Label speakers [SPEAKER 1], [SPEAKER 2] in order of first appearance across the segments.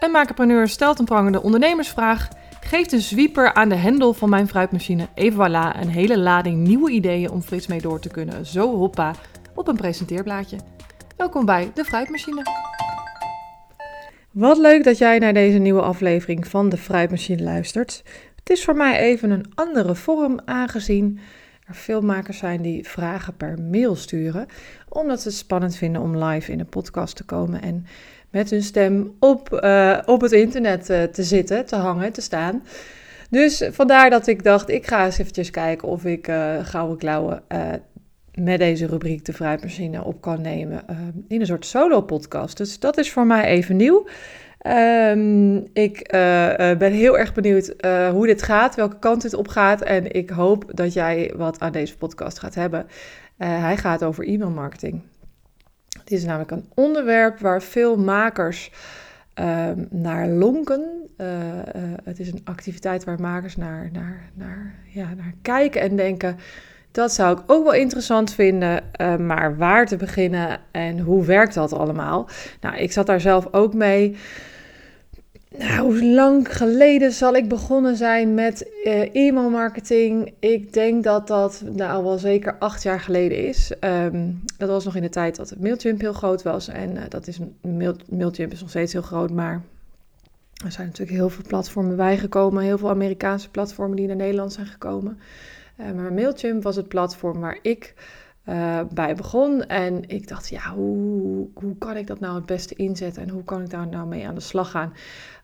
[SPEAKER 1] Een makerpreneur stelt een prangende ondernemersvraag, geeft een zwieper aan de hendel van mijn fruitmachine. Even voilà, een hele lading nieuwe ideeën om frits mee door te kunnen. Zo hoppa, op een presenteerblaadje. Welkom bij de Fruitmachine. Wat leuk dat jij naar deze nieuwe aflevering van de Fruitmachine luistert. Het is voor mij even een andere vorm aangezien er veel makers zijn die vragen per mail sturen, omdat ze het spannend vinden om live in een podcast te komen en met hun stem op, uh, op het internet uh, te zitten, te hangen, te staan. Dus vandaar dat ik dacht, ik ga eens eventjes kijken of ik uh, gouden klauwen met deze rubriek de Fruitmachine op kan nemen in een soort solo-podcast. Dus dat is voor mij even nieuw. Um, ik ben heel erg benieuwd hoe dit gaat, welke kant dit op gaat. En ik hoop dat jij wat aan deze podcast gaat hebben. hij gaat over e-mailmarketing. Dit is namelijk een onderwerp waar veel makers um, naar lonken. Uh, uh, het is een activiteit waar makers naar, naar, naar, ja, naar kijken en denken. Dat zou ik ook wel interessant vinden, uh, maar waar te beginnen en hoe werkt dat allemaal? Nou, ik zat daar zelf ook mee. Nou, hoe lang geleden zal ik begonnen zijn met uh, e-mailmarketing? Ik denk dat dat nou wel zeker acht jaar geleden is. Um, dat was nog in de tijd dat Mailchimp heel groot was. En uh, dat is Mail, Mailchimp is nog steeds heel groot, maar er zijn natuurlijk heel veel platformen bijgekomen. Heel veel Amerikaanse platformen die naar Nederland zijn gekomen. Uh, maar Mailchimp was het platform waar ik bij begon. En ik dacht, ja, hoe, hoe kan ik dat nou het beste inzetten en hoe kan ik daar nou mee aan de slag gaan?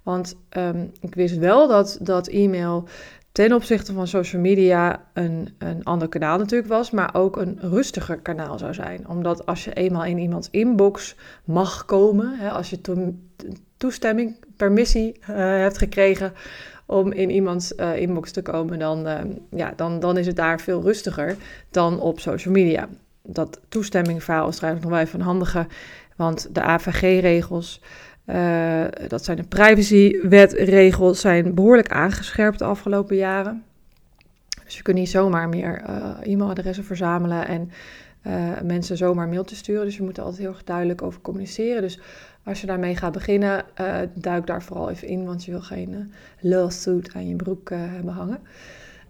[SPEAKER 1] Want um, ik wist wel dat, dat e-mail ten opzichte van social media een, een ander kanaal natuurlijk was, maar ook een rustiger kanaal zou zijn. Omdat als je eenmaal in iemands inbox mag komen, hè, als je to toestemming, permissie uh, hebt gekregen om in iemands uh, inbox te komen, dan, uh, ja, dan, dan is het daar veel rustiger dan op social media. Dat toestemmingverhaal is trouwens nog wel even een handige, want de AVG-regels, uh, dat zijn de privacywetregels, zijn behoorlijk aangescherpt de afgelopen jaren. Dus je kunt niet zomaar meer e-mailadressen verzamelen en mensen zomaar mail te sturen. Dus je moet er altijd heel erg duidelijk over communiceren. Dus als je daarmee gaat beginnen, duik daar vooral even in, want je wil geen lawsuit aan je broek hebben hangen.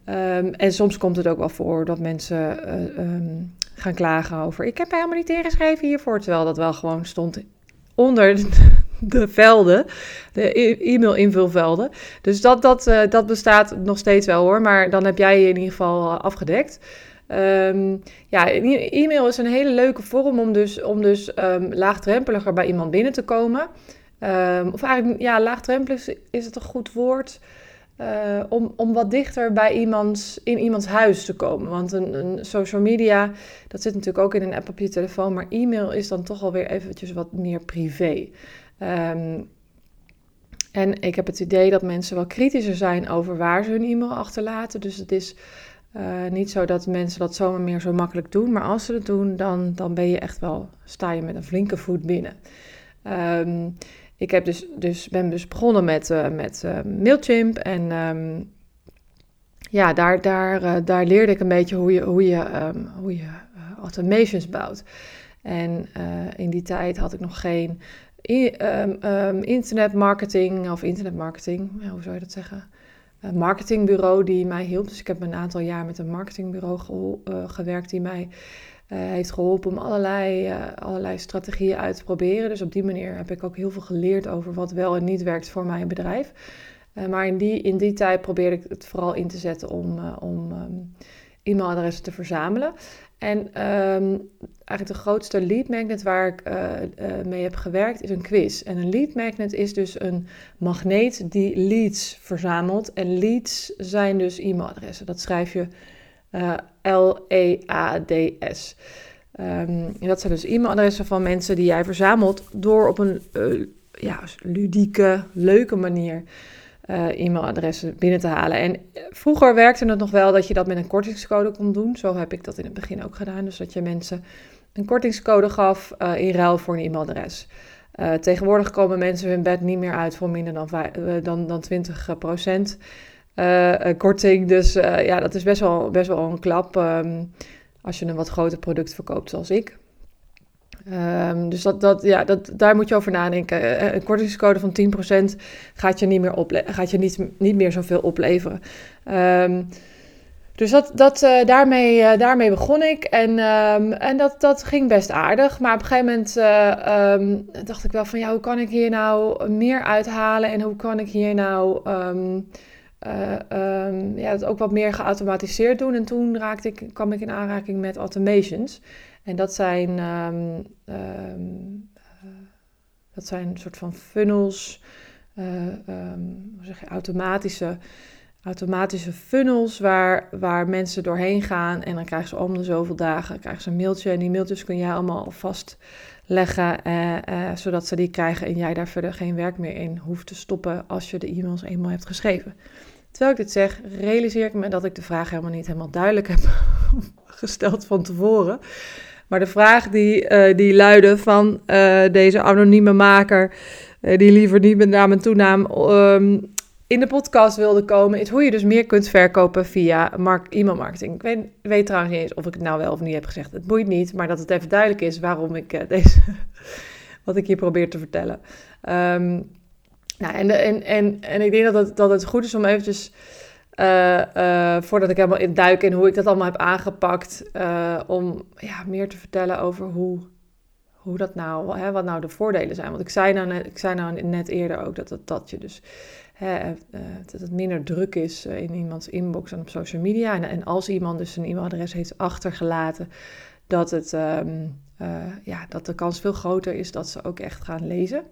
[SPEAKER 1] Um, en soms komt het ook wel voor dat mensen um, gaan klagen over: ik heb helemaal niet ingeschreven hiervoor, terwijl dat wel gewoon stond onder de velden, de e-, e-mail-invulvelden. Dus dat, dat, dat bestaat nog steeds wel hoor, maar dan heb jij je in ieder geval afgedekt. Um, ja, e-mail is een hele leuke vorm om dus, om dus um, laagdrempeliger bij iemand binnen te komen. Um, of eigenlijk, ja, laagdrempelig is het een goed woord. Uh, om, om wat dichter bij iemands, in iemands huis te komen. Want een, een, social media, dat zit natuurlijk ook in een app op je telefoon. Maar e-mail is dan toch alweer eventjes wat meer privé. En ik heb het idee dat mensen wel kritischer zijn over waar ze hun e-mail achterlaten. Dus het is uh, niet zo dat mensen dat zomaar meer zo makkelijk doen, maar als ze het doen, dan, dan ben je echt wel, sta je met een flinke voet binnen. Um, ik heb dus, dus, ben dus begonnen met, uh, met uh, Mailchimp en um, ja, daar, daar, daar leerde ik een beetje hoe je, hoe je, hoe je automations bouwt. En in die tijd had ik nog geen internetmarketing of internetmarketing, ja, hoe zou je dat zeggen? marketingbureau die mij hielp. Dus ik heb een aantal jaar met een marketingbureau uh, gewerkt die mij uh, heeft geholpen om allerlei, allerlei strategieën uit te proberen. Dus op die manier heb ik ook heel veel geleerd over wat wel en niet werkt voor mijn bedrijf. maar in die, in die tijd probeerde ik het vooral in te zetten om, om um, e-mailadressen te verzamelen. En um, eigenlijk de grootste lead magnet waar ik uh, uh, mee heb gewerkt is een quiz. En een lead magnet is dus een magneet die leads verzamelt. En leads zijn dus e-mailadressen. Dat schrijf je uh, L-E-A-D-S. Um, en dat zijn dus e-mailadressen van mensen die jij verzamelt door op een ja, ludieke, leuke manier uh, e-mailadressen binnen te halen. En vroeger werkte het nog wel dat je dat met een kortingscode kon doen. Zo heb ik dat in het begin ook gedaan. Dus dat je mensen een kortingscode gaf uh, in ruil voor een e-mailadres. Uh, tegenwoordig komen mensen hun bed niet meer uit voor minder dan, dan, dan 20% korting. Dus ja, dat is best wel, best wel een klap um, als je een wat groter product verkoopt zoals ik. Ehm, dus dat, dat, ja, dat, daar moet je over nadenken. Eh, een kortingscode van 10% gaat je niet meer, gaat je niet, niet meer zoveel opleveren. Ehm, dus dat, dat, uh, daarmee, daarmee begon ik. En, um, en dat, dat ging best aardig. Maar op een gegeven moment dacht ik wel van... ja, hoe kan ik hier nou meer uithalen? En hoe kan ik hier nou... Um, ja, ook wat meer geautomatiseerd doen. En toen raakte ik, kwam ik in aanraking met automations. En dat zijn, um, um, uh, dat zijn een soort van funnels, uh, um, hoe zeg je, automatische, automatische funnels waar, waar mensen doorheen gaan. En dan krijgen ze om de zoveel dagen krijgen ze een mailtje. En die mailtjes kun jij allemaal vastleggen, uh, zodat ze die krijgen en jij daar verder geen werk meer in hoeft te stoppen als je de e-mails eenmaal hebt geschreven. Terwijl ik dit zeg, realiseer ik me dat ik de vraag helemaal niet helemaal duidelijk heb gesteld van tevoren. Maar de vraag die, uh, die luidde van uh, deze anonieme maker, uh, die liever niet met naam en toenaam um, in de podcast wilde komen, is hoe je dus meer kunt verkopen via e-mail marketing. Ik weet, trouwens niet eens of ik het nou wel of niet heb gezegd. Het boeit niet, maar dat het even duidelijk is waarom ik deze, wat ik hier probeer te vertellen. Um, nou, en, en, en, en ik denk dat het, dat het goed is om eventjes uh, uh, voordat ik helemaal in duik in hoe ik dat allemaal heb aangepakt. Uh, om ja, meer te vertellen over hoe, hoe dat nou, hè, wat nou de voordelen zijn. Want ik zei nou net, ik zei nou net eerder ook dat, het, dat je dus dat het minder druk is in iemands inbox dan op social media. En, en als iemand dus een e-mailadres heeft achtergelaten, dat, het, um, ja, dat de kans veel groter is dat ze ook echt gaan lezen.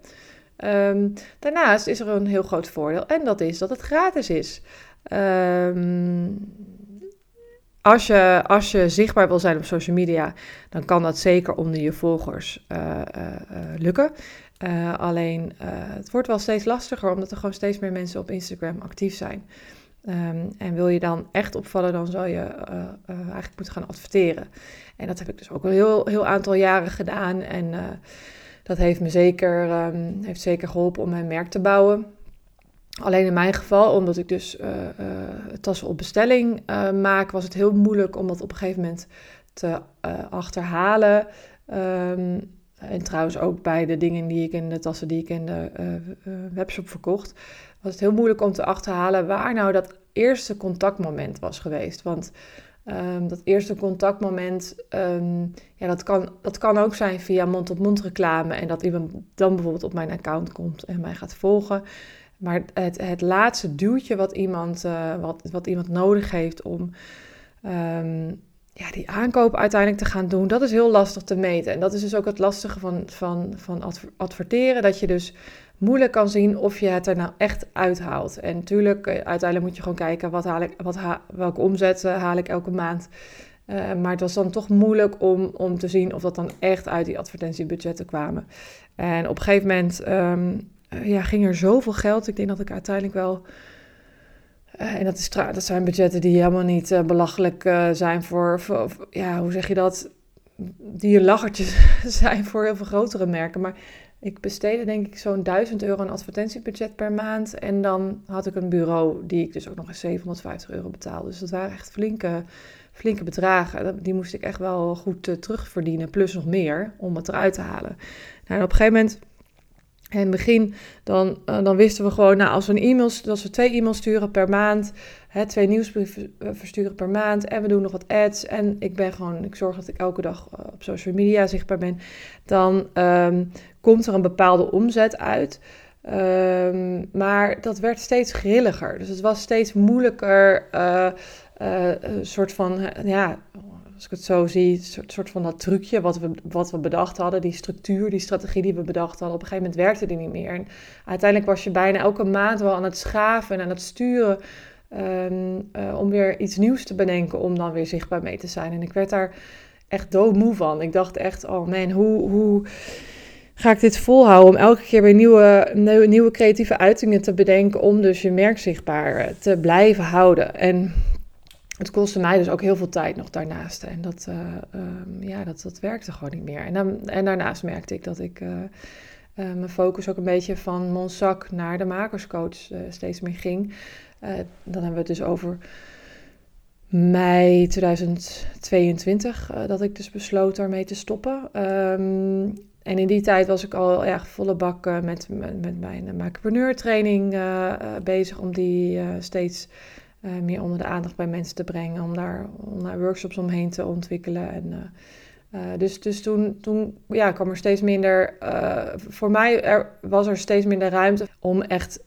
[SPEAKER 1] Um, daarnaast is er een heel groot voordeel en dat is dat het gratis is. Um, als, je, als je zichtbaar wil zijn op social media, dan kan dat zeker onder je volgers uh, uh, lukken. Uh, alleen het wordt wel steeds lastiger omdat er gewoon steeds meer mensen op Instagram actief zijn. Um, en wil je dan echt opvallen, dan zou je eigenlijk moeten gaan adverteren. En dat heb ik dus ook een heel, heel aantal jaren gedaan. En dat heeft me zeker, um, heeft zeker geholpen om mijn merk te bouwen. Alleen in mijn geval, omdat ik dus uh, uh, tassen op bestelling uh, maak, was het heel moeilijk om dat op een gegeven moment te achterhalen. Um, en trouwens ook bij de dingen die ik in de tassen die ik in de webshop verkocht, was het heel moeilijk om te achterhalen waar nou dat eerste contactmoment was geweest. Want um, dat eerste contactmoment, um, ja, dat kan, dat kan ook zijn via mond-op-mond -mond reclame en dat iemand dan bijvoorbeeld op mijn account komt en mij gaat volgen. Maar het, het laatste duwtje wat iemand, uh, wat, wat iemand nodig heeft om um, ja, die aankoop uiteindelijk te gaan doen, dat is heel lastig te meten. En dat is dus ook het lastige van, van, van adverteren, dat je dus moeilijk kan zien of je het er nou echt uithaalt. En natuurlijk, eh, uiteindelijk moet je gewoon kijken, wat haal ik, wat welke omzet uh, haal ik elke maand. Maar het was dan toch moeilijk om, om te zien of dat dan echt uit die advertentiebudgetten kwamen. En op een gegeven moment uh, ja, ging er zoveel geld. Ik denk dat ik uiteindelijk wel. Uh, en dat, is dat zijn budgetten die helemaal niet uh, belachelijk zijn voor, voor, Ja, hoe zeg je dat? Die een lachertje zijn voor heel veel grotere merken. Maar ik besteedde denk ik zo'n 1000 euro aan advertentiebudget per maand. En dan had ik een bureau die ik dus ook nog eens 750 euro betaalde. Dus dat waren echt flinke, flinke bedragen. Die moest ik echt wel goed terugverdienen. Plus nog meer om het eruit te halen. Nou, op een gegeven moment in het begin, dan, uh, dan wisten we gewoon, nou, als we, een e-mails, als we twee e-mails sturen per maand, hè, twee nieuwsbrieven eh, versturen per maand en we doen nog wat ads en ik ben gewoon, ik zorg dat ik elke dag uh, op social media zichtbaar ben, dan um, komt er een bepaalde omzet uit. Um, maar dat werd steeds grilliger. Dus het was steeds moeilijker, een soort van, ja, als ik het zo zie, een soort, van dat trucje wat we, wat we bedacht hadden, die structuur, die strategie die we bedacht hadden, op een gegeven moment werkte die niet meer. En uiteindelijk was je bijna elke maand wel aan het schaven en aan het sturen um, uh, om weer iets nieuws te bedenken om dan weer zichtbaar mee te zijn. En ik werd daar echt doodmoe van. Ik dacht echt, oh man, hoe, hoe ga ik dit volhouden om elke keer weer nieuwe, nieuwe, creatieve uitingen te bedenken om dus je merk zichtbaar te blijven houden. En het kostte mij dus ook heel veel tijd nog daarnaast. En dat, uh, um, ja, dat, dat werkte gewoon niet meer. En, dan, en daarnaast merkte ik dat ik uh, uh, mijn focus ook een beetje van Monsac naar de makerscoach steeds meer ging. dan hebben we het dus over mei 2022 dat ik dus besloot daarmee te stoppen. Ehm, en in die tijd was ik al ja, volle bak met, met, met, mijn uh, training bezig om die steeds meer onder de aandacht bij mensen te brengen. Om daar, workshops omheen te ontwikkelen. En, uh, dus dus toen, toen ja, kwam er steeds minder. Voor mij er, was er steeds minder ruimte om echt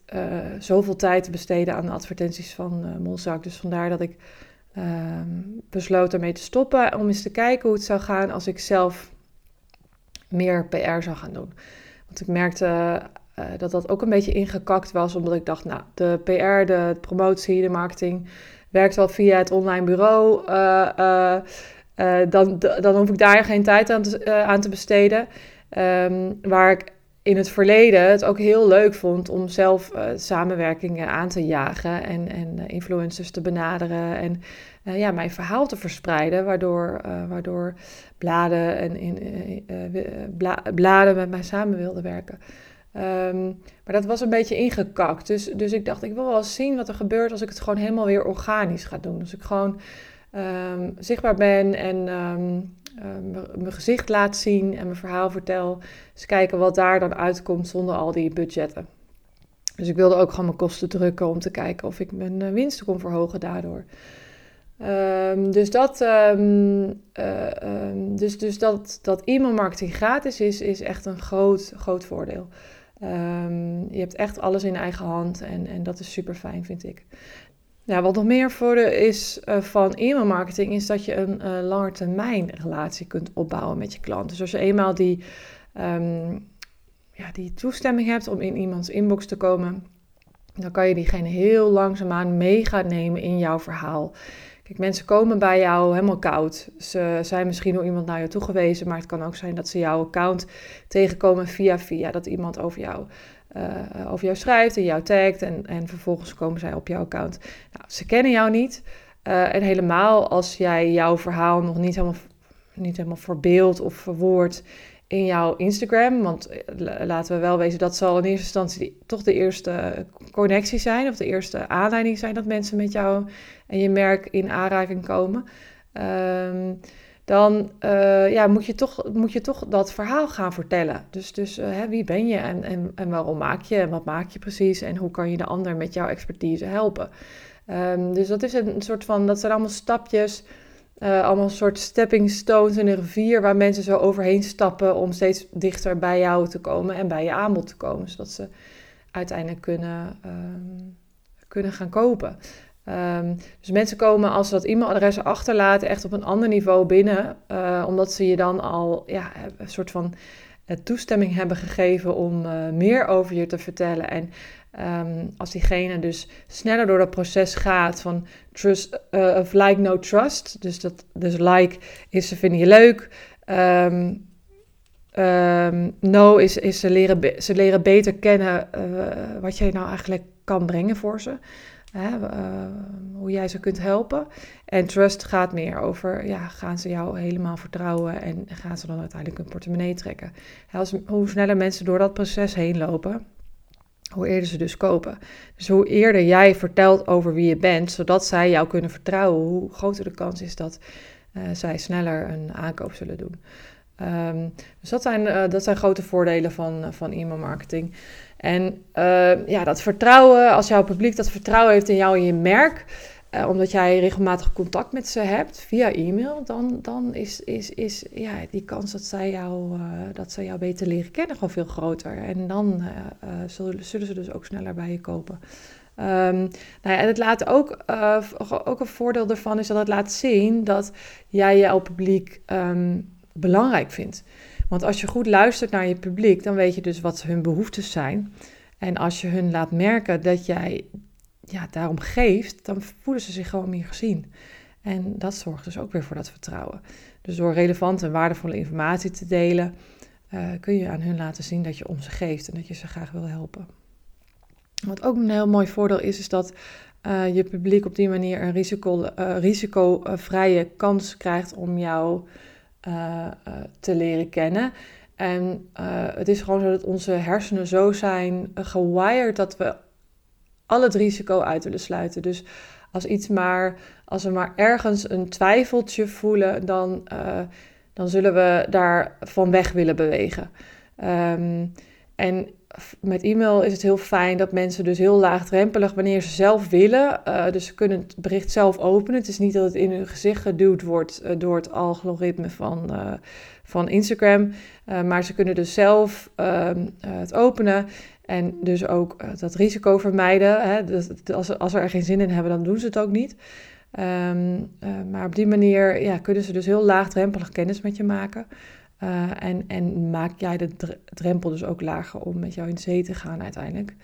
[SPEAKER 1] zoveel tijd te besteden aan de advertenties van uh. Dus vandaar dat ik ehm, besloot ermee te stoppen. Om eens te kijken hoe het zou gaan als ik zelf meer PR zou gaan doen. Want ik merkte dat dat ook een beetje ingekakt was. Omdat ik dacht, nou, de PR, de promotie, de marketing werkt wel via het online bureau. Uh, dan, dan hoef ik daar geen tijd aan te, aan te besteden. Um, waar ik in het verleden het ook heel leuk vond om zelf samenwerkingen aan te jagen en, en influencers te benaderen en ja, mijn verhaal te verspreiden, waardoor, waardoor bladen, en in, bla, bladen met mij samen wilden werken. Um, maar dat was een beetje ingekakt. Dus, dus ik dacht, ik wil wel eens zien wat er gebeurt als ik het gewoon helemaal weer organisch ga doen. Dus ik gewoon um, zichtbaar ben en mijn gezicht laat zien en mijn verhaal vertel. Dus kijken wat daar dan uitkomt zonder al die budgetten. Dus ik wilde ook gewoon mijn kosten drukken om te kijken of ik mijn uh, winsten kon verhogen daardoor. Dus dat, um, dus, dus dat, dat e-mailmarketing gratis is, is echt een groot, groot voordeel. Je hebt echt alles in eigen hand en, en dat is super fijn, vind ik. Ja, wat nog meer voordeel is uh, van e-mailmarketing is dat je een uh, langetermijn relatie kunt opbouwen met je klant. Dus als je eenmaal die, um, ja, die toestemming hebt om in iemands inbox te komen, dan kan je diegene heel langzaamaan mee gaan nemen in jouw verhaal. Mensen komen bij jou helemaal koud. Ze zijn misschien door iemand naar jou toegewezen, maar het kan ook zijn dat ze jouw account tegenkomen via via. Dat iemand over jou uh, over jou schrijft en jou tagt en, en vervolgens komen zij op jouw account. Nou, ze kennen jou niet uh, en helemaal als jij jouw verhaal nog niet helemaal, niet helemaal verbeeld of verwoord in jouw Instagram, want eh, laten we wel wezen, dat zal in eerste instantie toch de eerste connectie zijn of de eerste aanleiding zijn dat mensen met jou en je merk in aanraking komen. Um, dan uh, ja, moet, je toch, moet je toch dat verhaal gaan vertellen. Dus, dus uh, hè, wie ben je en, en, en waarom maak je en wat maak je precies en hoe kan je de ander met jouw expertise helpen. Um, dus dat is een soort van, dat zijn allemaal stapjes, uh, allemaal een soort stepping stones in een rivier waar mensen zo overheen stappen om steeds dichter bij jou te komen en bij je aanbod te komen, zodat ze uiteindelijk kunnen, um, kunnen gaan kopen. Um, dus mensen komen als ze dat e-mailadres achterlaten echt op een ander niveau binnen, uh, omdat ze je dan al ja, een soort van uh, toestemming hebben gegeven om meer over je te vertellen. En um, als diegene dus sneller door dat proces gaat van trust of like no trust, dus, dat, dus like is ze vinden je leuk, um, no is, is ze, leren, ze leren beter kennen wat jij nou eigenlijk kan brengen voor ze. Hè, uh, hoe jij ze kunt helpen. En trust gaat meer over, ja, gaan ze jou helemaal vertrouwen en gaan ze dan uiteindelijk een portemonnee trekken. Als, hoe sneller mensen door dat proces heen lopen, hoe eerder ze dus kopen. Dus hoe eerder jij vertelt over wie je bent, zodat zij jou kunnen vertrouwen, hoe groter de kans is dat uh, zij sneller een aankoop zullen doen. Um, dus dat zijn, uh, dat zijn grote voordelen van, van e-mail marketing. En ja, dat vertrouwen, als jouw publiek dat vertrouwen heeft in jou en je merk, uh, omdat jij regelmatig contact met ze hebt via e-mail, dan, dan is, is, is ja, die kans dat zij, jou, uh, dat zij jou beter leren kennen gewoon veel groter. En dan zullen, zullen ze dus ook sneller bij je kopen. Um, nou ja, en het laat ook, ook een voordeel ervan is dat het laat zien dat jij jouw publiek um, belangrijk vindt. Want als je goed luistert naar je publiek, dan weet je dus wat hun behoeftes zijn. En als je hun laat merken dat jij ja, daarom geeft, dan voelen ze zich gewoon meer gezien. En dat zorgt dus ook weer voor dat vertrouwen. Dus door relevante en waardevolle informatie te delen, uh, kun je aan hun laten zien dat je om ze geeft en dat je ze graag wil helpen. Wat ook een heel mooi voordeel is, is dat uh, je publiek op die manier een risico, uh, risicovrije kans krijgt om jou te leren kennen. En het is gewoon zo dat onze hersenen zo zijn gewired dat we al het risico uit willen sluiten. Dus als iets maar, als we maar ergens een twijfeltje voelen, dan, uh, dan zullen we daar van weg willen bewegen. Ehm, en met e-mail is het heel fijn dat mensen dus heel laagdrempelig, wanneer ze zelf willen, uh, dus ze kunnen het bericht zelf openen. Het is niet dat het in hun gezicht geduwd wordt uh, door het algoritme van, van Instagram, maar ze kunnen dus zelf ehm, het openen en dus ook dat risico vermijden. Hè? Dus als, als ze er geen zin in hebben, dan doen ze het ook niet. Um, maar op die manier ja, kunnen ze dus heel laagdrempelig kennis met je maken. Uh, en, en maak jij de drempel dus ook lager om met jou in zee te gaan uiteindelijk.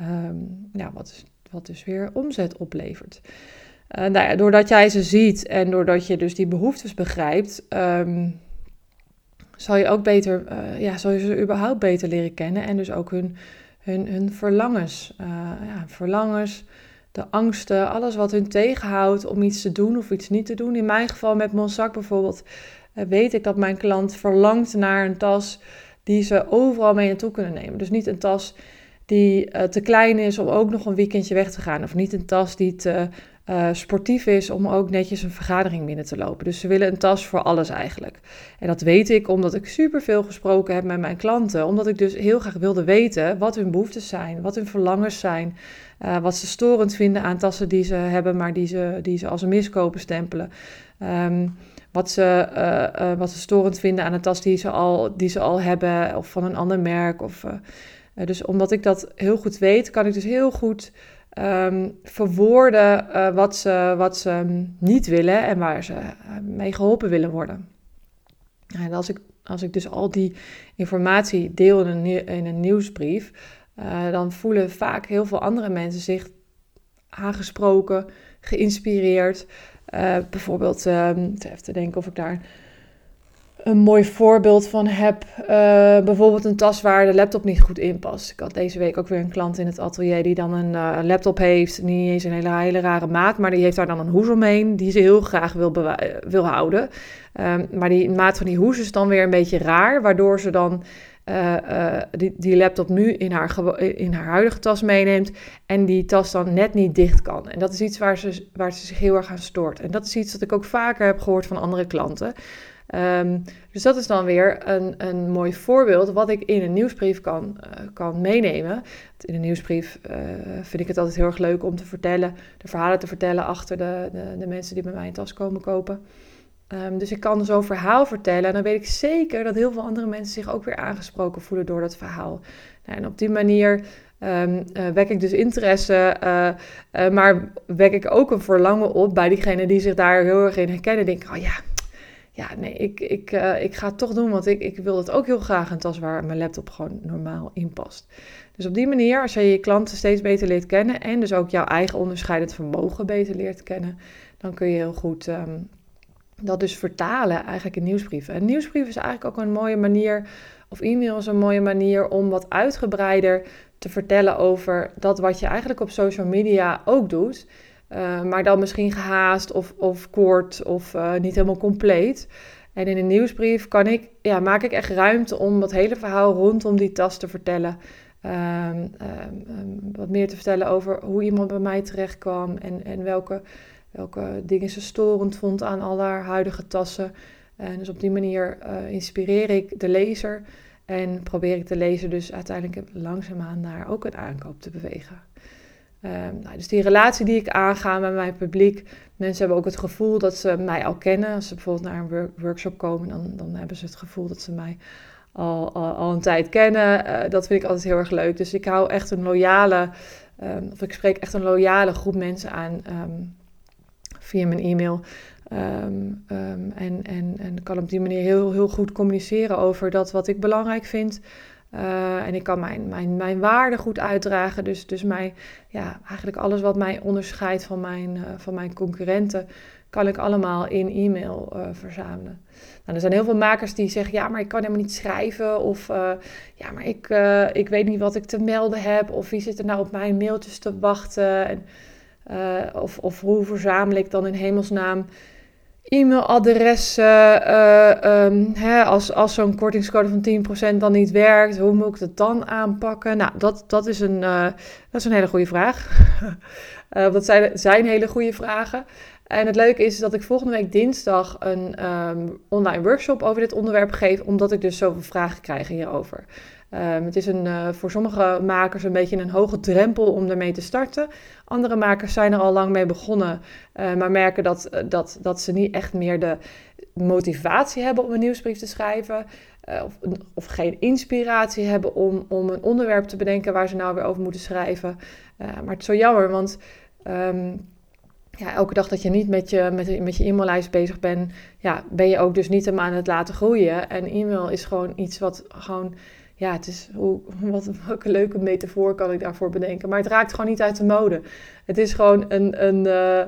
[SPEAKER 1] Um, ja, wat, wat dus weer omzet oplevert. Nou ja, doordat jij ze ziet en doordat je dus die behoeftes begrijpt, um, zal je ook beter, ja, zal je ze überhaupt beter leren kennen. En dus ook hun, hun, hun verlangens. ja, verlangens, de angsten, alles wat hun tegenhoudt om iets te doen of iets niet te doen. In mijn geval met Monsac bijvoorbeeld eh, weet ik dat mijn klant verlangt naar een tas die ze overal mee naartoe kunnen nemen. Dus niet een tas die uh, te klein is om ook nog een weekendje weg te gaan. Of niet een tas die te uh, sportief is om ook netjes een vergadering binnen te lopen. Dus ze willen een tas voor alles eigenlijk. En dat weet ik omdat ik superveel gesproken heb met mijn klanten. Omdat ik dus heel graag wilde weten wat hun behoeftes zijn, wat hun verlangens zijn. Uh, wat ze storend vinden aan tassen die ze hebben, maar die ze, die ze als een miskopen stempelen. Um, wat ze, uh, wat ze storend vinden aan een tas die ze al, die ze al hebben of van een ander merk. Of, dus omdat ik dat heel goed weet, kan ik dus heel goed um, verwoorden wat, ze, wat ze niet willen en waar ze mee geholpen willen worden. En als ik, als ik dus al die informatie deel in een, in een nieuwsbrief, dan voelen vaak heel veel andere mensen zich aangesproken, geïnspireerd. Uh, bijvoorbeeld, um, even te denken of ik daar een mooi voorbeeld van heb. Uh, bijvoorbeeld een tas waar de laptop niet goed in past. Ik had deze week ook weer een klant in het atelier die dan een uh, laptop heeft. Niet eens een hele, hele rare maat, maar die heeft daar dan een hoes omheen die ze heel graag wil, wil houden. Um, maar die maat van die hoes is dan weer een beetje raar, waardoor ze dan die, die laptop nu in haar, in haar huidige tas meeneemt en die tas dan net niet dicht kan. En dat is iets waar ze, waar ze zich heel erg aan stoort. En dat is iets dat ik ook vaker heb gehoord van andere klanten. Um, dus dat is dan weer een, een mooi voorbeeld wat ik in een nieuwsbrief kan, uh, kan meenemen. In een nieuwsbrief vind ik het altijd heel erg leuk om te vertellen, de verhalen te vertellen achter de, de, de mensen die bij mij een tas komen kopen. Um, dus ik kan zo'n verhaal vertellen en dan weet ik zeker dat heel veel andere mensen zich ook weer aangesproken voelen door dat verhaal. Nou, en op die manier um, uh, wek ik dus interesse, maar wek ik ook een verlangen op bij diegenen die zich daar heel erg in herkennen. Denken, oh ja, ja nee, ik, ik, ik ga het toch doen, want ik, ik wil het ook heel graag een tas waar mijn laptop gewoon normaal in past. Dus op die manier, als je je klanten steeds beter leert kennen en dus ook jouw eigen onderscheidend vermogen beter leert kennen, dan kun je heel goed... Um, dat dus vertalen eigenlijk in nieuwsbrieven. En nieuwsbrief is eigenlijk ook een mooie manier, of e-mail is een mooie manier om wat uitgebreider te vertellen over dat wat je eigenlijk op social media ook doet. Uh, maar dan misschien gehaast of, of kort of uh, niet helemaal compleet. En in een nieuwsbrief kan ik, ja, maak ik echt ruimte om dat hele verhaal rondom die tas te vertellen. Um, um, wat meer te vertellen over hoe iemand bij mij terecht kwam en, en welke welke dingen ze storend vond aan al haar huidige tassen. En dus op die manier uh, inspireer ik de lezer en probeer ik de lezer dus uiteindelijk langzaamaan naar ook een aankoop te bewegen. Uh, nou, dus die relatie die ik aanga met mijn publiek, mensen hebben ook het gevoel dat ze mij al kennen. Als ze bijvoorbeeld naar een workshop komen, dan, dan hebben ze het gevoel dat ze mij al, al, een tijd kennen. Uh, dat vind ik altijd heel erg leuk. Dus ik hou echt een loyale, um, of ik spreek echt een loyale groep mensen aan. Um, via mijn e-mail. En, en, en kan op die manier heel, heel goed communiceren over dat wat ik belangrijk vind. Uh, en ik kan mijn, mijn, mijn waarde goed uitdragen. Dus, dus mij, ja, eigenlijk alles wat mij onderscheidt van mijn, uh, van mijn concurrenten, kan ik allemaal in e-mail uh, verzamelen. Nou, er zijn heel veel makers die zeggen: ja, maar ik kan helemaal niet schrijven. Of ja, maar ik, ik weet niet wat ik te melden heb. Of wie zit er nou op mijn mailtjes te wachten. En, of, of hoe verzamel ik dan in hemelsnaam e-mailadressen, um, hè, als, als zo'n kortingscode van 10% dan niet werkt, hoe moet ik dat dan aanpakken? Nou, dat, dat, is, een, uh, dat is een hele goede vraag. uh, dat zijn, zijn hele goede vragen. En het leuke is dat ik volgende week dinsdag een um, online workshop over dit onderwerp geef, omdat ik dus zoveel vragen krijg hierover. Um, het is een, uh, voor sommige makers een beetje een hoge drempel om ermee te starten. Andere makers zijn er al lang mee begonnen, uh, maar merken dat, uh, dat, dat ze niet echt meer de motivatie hebben om een nieuwsbrief te schrijven. Of, of, geen inspiratie hebben om, om een onderwerp te bedenken waar ze nou weer over moeten schrijven. maar het is zo jammer, want um, ja, elke dag dat je niet met je, met, met je e-maillijst bezig bent, ja, ben je ook dus niet hem aan het laten groeien. En e-mail is gewoon iets wat gewoon ja, het is hoe, wat, welke leuke metafoor kan ik daarvoor bedenken. Maar het raakt gewoon niet uit de mode. Het is gewoon een, een, uh,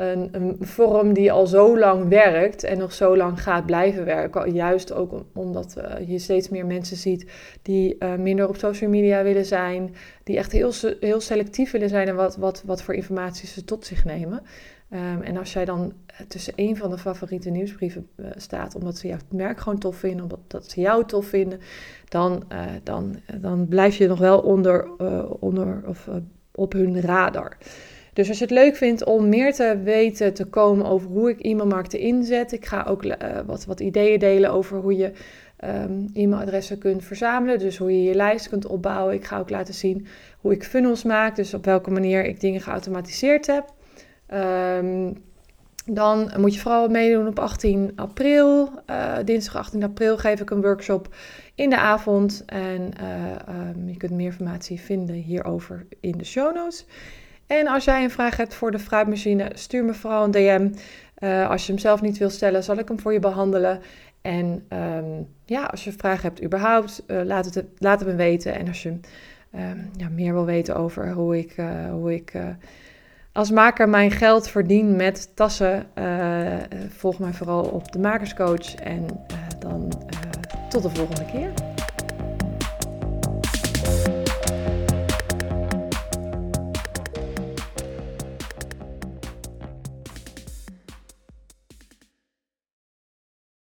[SPEAKER 1] een, een, vorm die al zo lang werkt en nog zo lang gaat blijven werken. Juist ook omdat uh, je steeds meer mensen ziet die uh, minder op social media willen zijn. Die echt heel, heel selectief willen zijn en wat, wat, wat voor informatie ze tot zich nemen. Um, en als jij dan tussen een van de favoriete nieuwsbrieven staat, omdat ze jouw merk gewoon tof vinden, omdat dat ze jou tof vinden, dan, dan, dan blijf je nog wel onder, onder of op hun radar. Dus als je het leuk vindt om meer te weten te komen over hoe ik e-mailmarketing inzet, ik ga ook wat, wat ideeën delen over hoe je um, e-mailadressen kunt verzamelen. Dus hoe je je lijst kunt opbouwen. Ik ga ook laten zien hoe ik funnels maak, dus op welke manier ik dingen geautomatiseerd heb. Um, dan moet je vooral meedoen op 18 april. Uh, dinsdag 18 april geef ik een workshop in de avond. En uh, um, je kunt meer informatie vinden hierover in de show notes. En als jij een vraag hebt voor de fruitmachine, stuur me vooral een DM. Uh, als je hem zelf niet wil stellen, zal ik hem voor je behandelen. En um, ja, als je vragen hebt überhaupt, laat, het, laat het me weten. En als je um, ja, meer wil weten over hoe ik, hoe ik als maker mijn geld verdien met tassen, volg mij vooral op de Makerscoach. En dan tot de volgende keer.